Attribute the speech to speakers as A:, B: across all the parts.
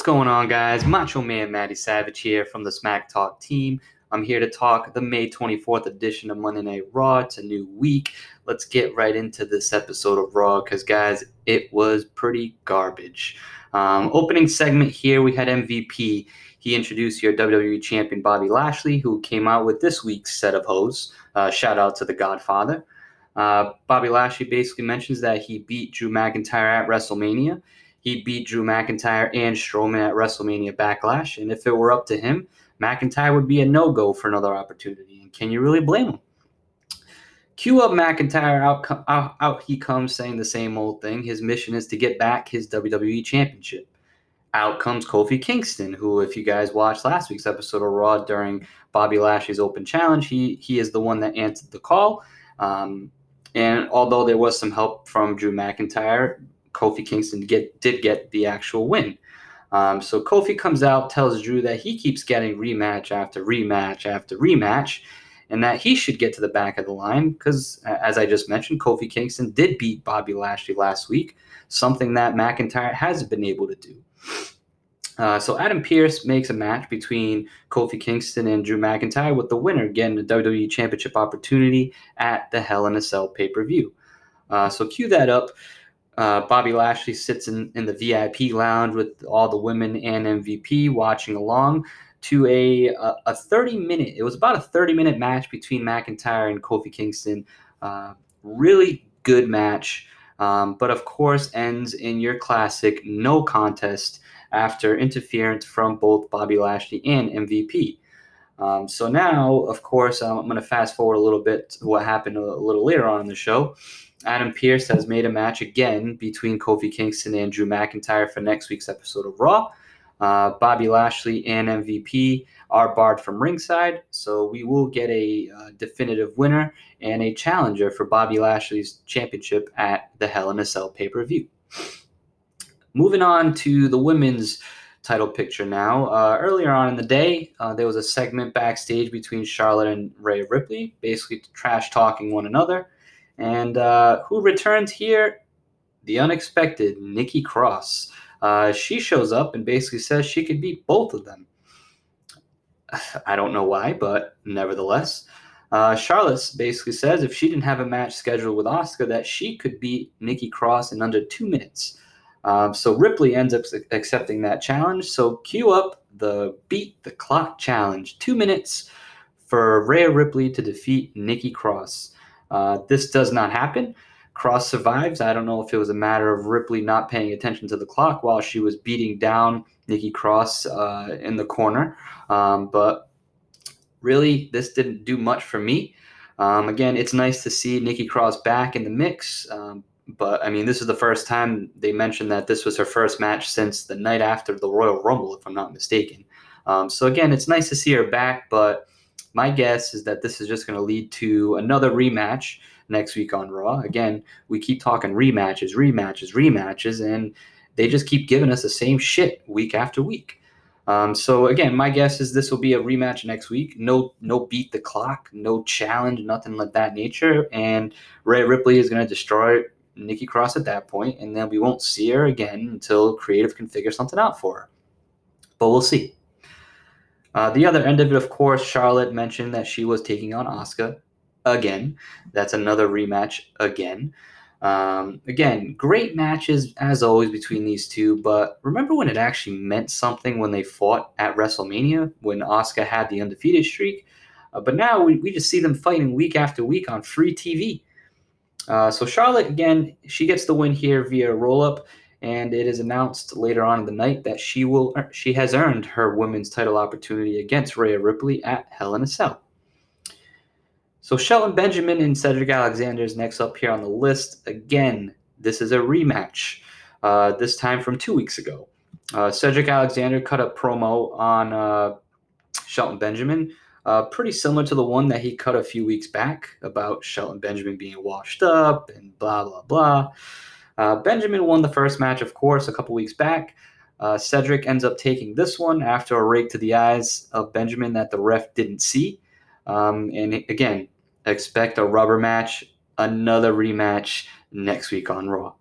A: What's going on, guys? Macho Man Matty Savage here from the Smack Talk team. I'm here to talk the May 24th edition of Monday Night Raw. It's a new week. Let's get right into this episode of Raw because, guys, it was pretty garbage. Um, opening segment here, we had MVP. He introduced your WWE champion Bobby Lashley, who came out with this week's set of hoes. Uh, shout out to the Godfather. Uh, Bobby Lashley basically mentions that he beat Drew McIntyre at WrestleMania. He beat Drew McIntyre and Strowman at WrestleMania Backlash, and if it were up to him, McIntyre would be a no go for another opportunity. And can you really blame him? Cue up McIntyre, out, out, out he comes saying the same old thing. His mission is to get back his WWE Championship. Out comes Kofi Kingston, who, if you guys watched last week's episode of Raw during Bobby Lashley's open challenge, he, he is the one that answered the call. Um, and although there was some help from Drew McIntyre, Kofi Kingston get, did get the actual win. Um, so Kofi comes out, tells Drew that he keeps getting rematch after rematch after rematch, and that he should get to the back of the line because, as I just mentioned, Kofi Kingston did beat Bobby Lashley last week, something that McIntyre hasn't been able to do. Uh, so Adam Pearce makes a match between Kofi Kingston and Drew McIntyre, with the winner getting the WWE Championship opportunity at the Hell in a Cell pay per view. Uh, so cue that up. Uh, Bobby Lashley sits in, in the VIP lounge with all the women and MVP watching along to a, a, a 30 minute, it was about a 30 minute match between McIntyre and Kofi Kingston. Uh, really good match, um, but of course ends in your classic no contest after interference from both Bobby Lashley and MVP. Um, so now, of course, I'm going to fast forward a little bit to what happened a, little later on in the show. Adam Pearce has made a match again between Kofi Kingston and Drew McIntyre for next week's episode of Raw. Uh, Bobby Lashley and MVP are barred from ringside, so we will get a uh, definitive winner and a challenger for Bobby Lashley's championship at the Hell in a Cell pay per view. Moving on to the women's title picture now. Uh, earlier on in the day, uh, there was a segment backstage between Charlotte and Rhea Ripley, basically trash talking one another. And uh, who returns here? The unexpected Nikki Cross. Uh, she shows up and basically says she could beat both of them. I don't know why, but nevertheless. Uh, Charlotte basically says if she didn't have a match scheduled with Asuka, that she could beat Nikki Cross in under two minutes. Um, so Ripley ends up accepting that challenge. So cue up the beat the clock challenge. Two minutes for Rhea Ripley to defeat Nikki Cross. Uh, this does not happen. Cross survives. I don't know if it was a matter of Ripley not paying attention to the clock while she was beating down Nikki Cross uh, in the corner. Um, but really, this didn't do much for me. Um, again, it's nice to see Nikki Cross back in the mix. Um, but I mean, this is the first time they mentioned that this was her first match since the night after the Royal Rumble, if I'm not mistaken. Um, so again, it's nice to see her back, but my guess is that this is just going to lead to another rematch next week on Raw. Again, we keep talking rematches, rematches, rematches, and they just keep giving us the same shit week after week. Um, so again, my guess is this will be a rematch next week. No, no beat the clock, no challenge, nothing like that nature. And Rhea Ripley is going to destroy Nikki Cross at that point, and then we won't see her again until creative can figure something out for her. But we'll see. Uh, the other end of it, of course, Charlotte mentioned that she was taking on Asuka again. That's another rematch again. Um, again, great matches as always between these two, but remember when it actually meant something when they fought at WrestleMania when Asuka had the undefeated streak? Uh, but now we, we just see them fighting week after week on free TV. Uh, so Charlotte, again, she gets the win here via roll up and it is announced later on in the night that she will she has earned her women's title opportunity against Rhea Ripley at Hell in a Cell. So Shelton Benjamin and Cedric Alexander is next up here on the list. Again, this is a rematch. Uh, this time from two weeks ago. Uh, Cedric Alexander cut a promo on uh, Shelton Benjamin, uh, pretty similar to the one that he cut a few weeks back about Shelton Benjamin being washed up and blah blah blah. Uh, Benjamin won the first match, of course, a couple weeks back. Uh, Cedric ends up taking this one after a rake to the eyes of Benjamin that the ref didn't see. Um, and again, expect a rubber match, another rematch next week on Raw.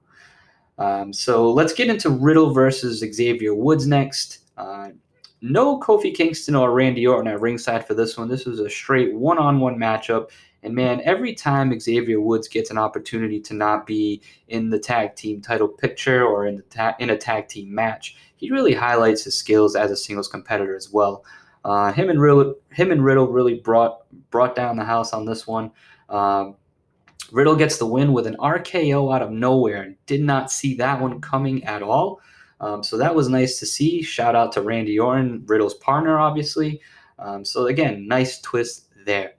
A: Um, so let's get into Riddle versus Xavier Woods next. Uh, no Kofi Kingston or Randy Orton at ringside for this one. This was a straight one on one matchup. And man, every time Xavier Woods gets an opportunity to not be in the tag team title picture or in the ta- in a tag team match, he really highlights his skills as a singles competitor as well. Uh, him and Riddle, him and Riddle really brought brought down the house on this one. Um, Riddle gets the win with an RKO out of nowhere and did not see that one coming at all. Um, so that was nice to see. Shout out to Randy Orton, Riddle's partner, obviously. Um, so again, nice twist there.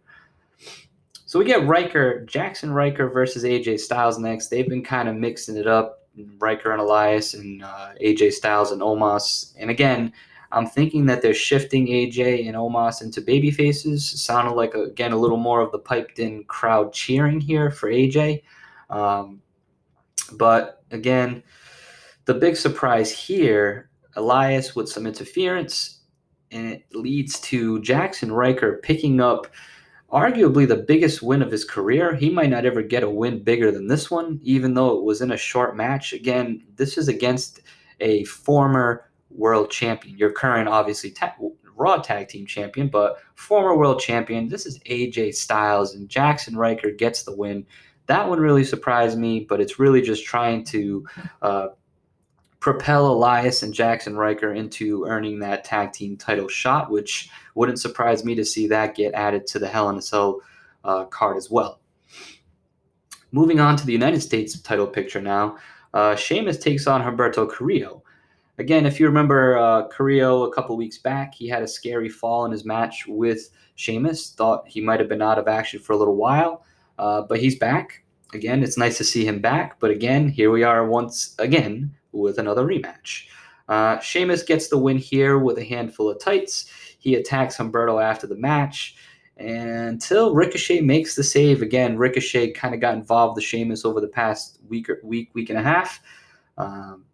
A: So we get Ryker, Jaxson Ryker versus AJ Styles next. They've been kind of mixing it up, Ryker and Elias, and uh, AJ Styles and Omos. And again, I'm thinking that they're shifting AJ and Omos into baby faces. Sounded like again a little more of the piped in crowd cheering here for AJ. Um, but again, the big surprise here, Elias with some interference, and it leads to Jaxson Ryker picking up arguably the biggest win of his career. He might not ever get a win bigger than this one, even though it was in a short match. Again, this is against a former world champion, your current, obviously, ta- Raw Tag Team Champion, but former world champion. This is AJ Styles, and Jaxson Ryker gets the win. That one really surprised me, but it's really just trying to uh, propel Elias and Jaxson Ryker into earning that tag team title shot, which wouldn't surprise me to see that get added to the Hell in a Cell uh, card as well. Moving on to the United States title picture now, uh, Sheamus takes on Humberto Carrillo. Again, if you remember uh, Carrillo a couple weeks back, he had a scary fall in his match with Sheamus. Thought he might have been out of action for a little while, uh, but he's back. Again, it's nice to see him back. But again, here we are once again with another rematch. Uh, Sheamus gets the win here with a handful of tights. He attacks Humberto after the match until Ricochet makes the save. Again, Ricochet kind of got involved with Sheamus over the past week, or, week, week and a half. Um,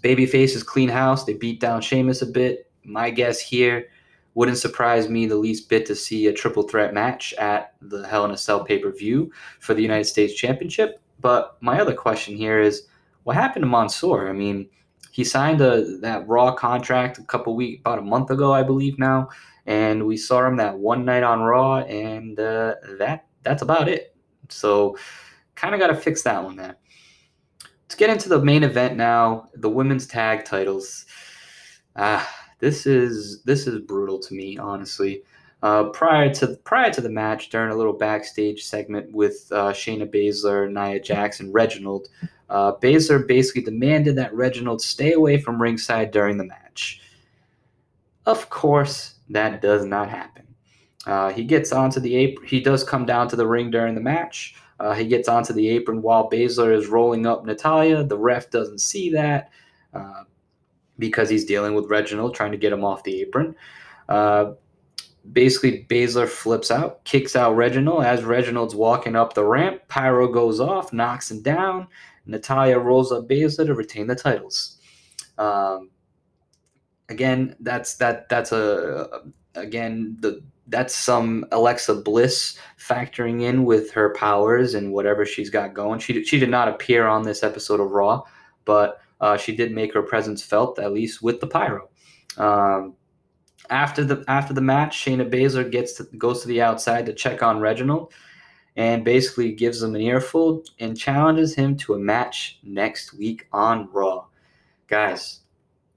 A: Babyface is clean house. They beat down Sheamus a bit. My guess here wouldn't surprise me the least bit to see a triple threat match at the Hell in a Cell pay per view for the United States Championship. But my other question here is what happened to Mansoor? I mean, he signed a that Raw contract a couple weeks, about a month ago, I believe now, and we saw him that one night on Raw, and uh, that that's about it. So, kind of got to fix that one there. Let's get into the main event now, the women's tag titles. Ah, this is this is brutal to me, honestly. Uh, prior to prior to the match, during a little backstage segment with uh, Shayna Baszler, Nia and Reginald, uh, Baszler basically demanded that Reginald stay away from ringside during the match. Of course, that does not happen. Uh, he gets onto the apron. He does come down to the ring during the match. Uh, he gets onto the apron while Baszler is rolling up Natalya. The ref doesn't see that uh, because he's dealing with Reginald, trying to get him off the apron. Basically, Baszler flips out, kicks out Reginald. As Reginald's walking up the ramp, Pyro goes off, knocks him down. Natalya rolls up Baszler to retain the titles. Um, again, that's that that's a again the that's some Alexa Bliss factoring in with her powers and whatever she's got going. She she did not appear on this episode of Raw, but uh, she did make her presence felt at least with the pyro. Um, after the after the match, Shayna Baszler gets to, goes to the outside to check on Reginald, and basically gives him an earful and challenges him to a match next week on Raw. Guys,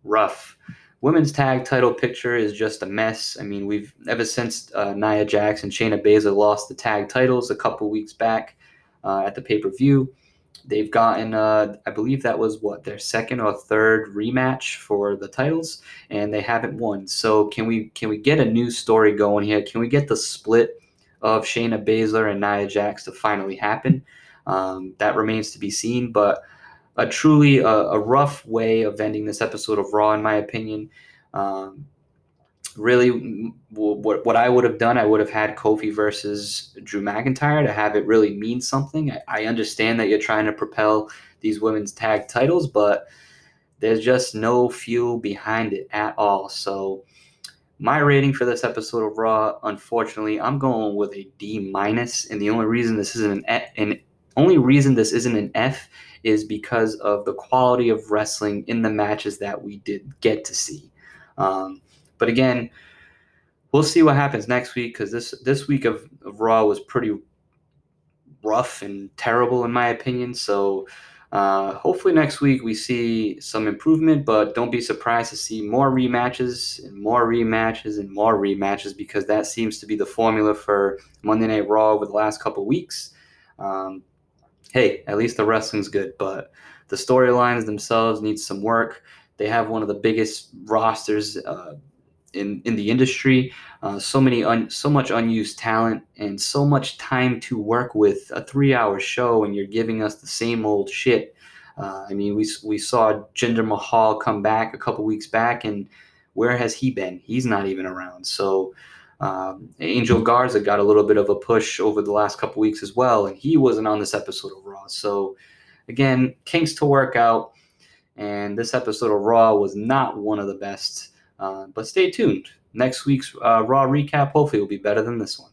A: rough women's tag title picture is just a mess. I mean, we've ever since uh, Nia Jax and Shayna Baszler lost the tag titles a couple weeks back uh, at the pay per view. They've gotten, uh, I believe that was what their second or third rematch for the titles, and they haven't won. So can we can we get a new story going here? Can we get the split of Shayna Baszler and Nia Jax to finally happen? Um, that remains to be seen, but a truly a, a, rough way of ending this episode of Raw, in my opinion. Um, really, what what I would have done, I would have had Kofi versus Drew McIntyre to have it really mean something. I, I understand that you're trying to propel these women's tag titles, but there's just no fuel behind it at all. So my rating for this episode of Raw, unfortunately, I'm going with a D minus, and the only reason this isn't an, an only reason this isn't an F is because of the quality of wrestling in the matches that we did get to see. Um, but again, we'll see what happens next week because this this week of, of Raw was pretty rough and terrible in my opinion. So uh, hopefully next week we see some improvement, but don't be surprised to see more rematches and more rematches and more rematches because that seems to be the formula for Monday Night Raw over the last couple weeks. Um, hey, at least the wrestling's good, but the storylines themselves need some work. They have one of the biggest rosters uh, in in the industry. Uh, so many un, so much unused talent and so much time to work with a three hour show, and you're giving us the same old shit. Uh, I mean, we we saw Jinder Mahal come back a couple weeks back, and where has he been? He's not even around. So. Um, Angel Garza got a little bit of a push over the last couple weeks as well, and he wasn't on this episode of Raw. So, again, kinks to work out. And this episode of Raw was not one of the best uh, but stay tuned. Next week's uh, Raw recap hopefully will be better than this one.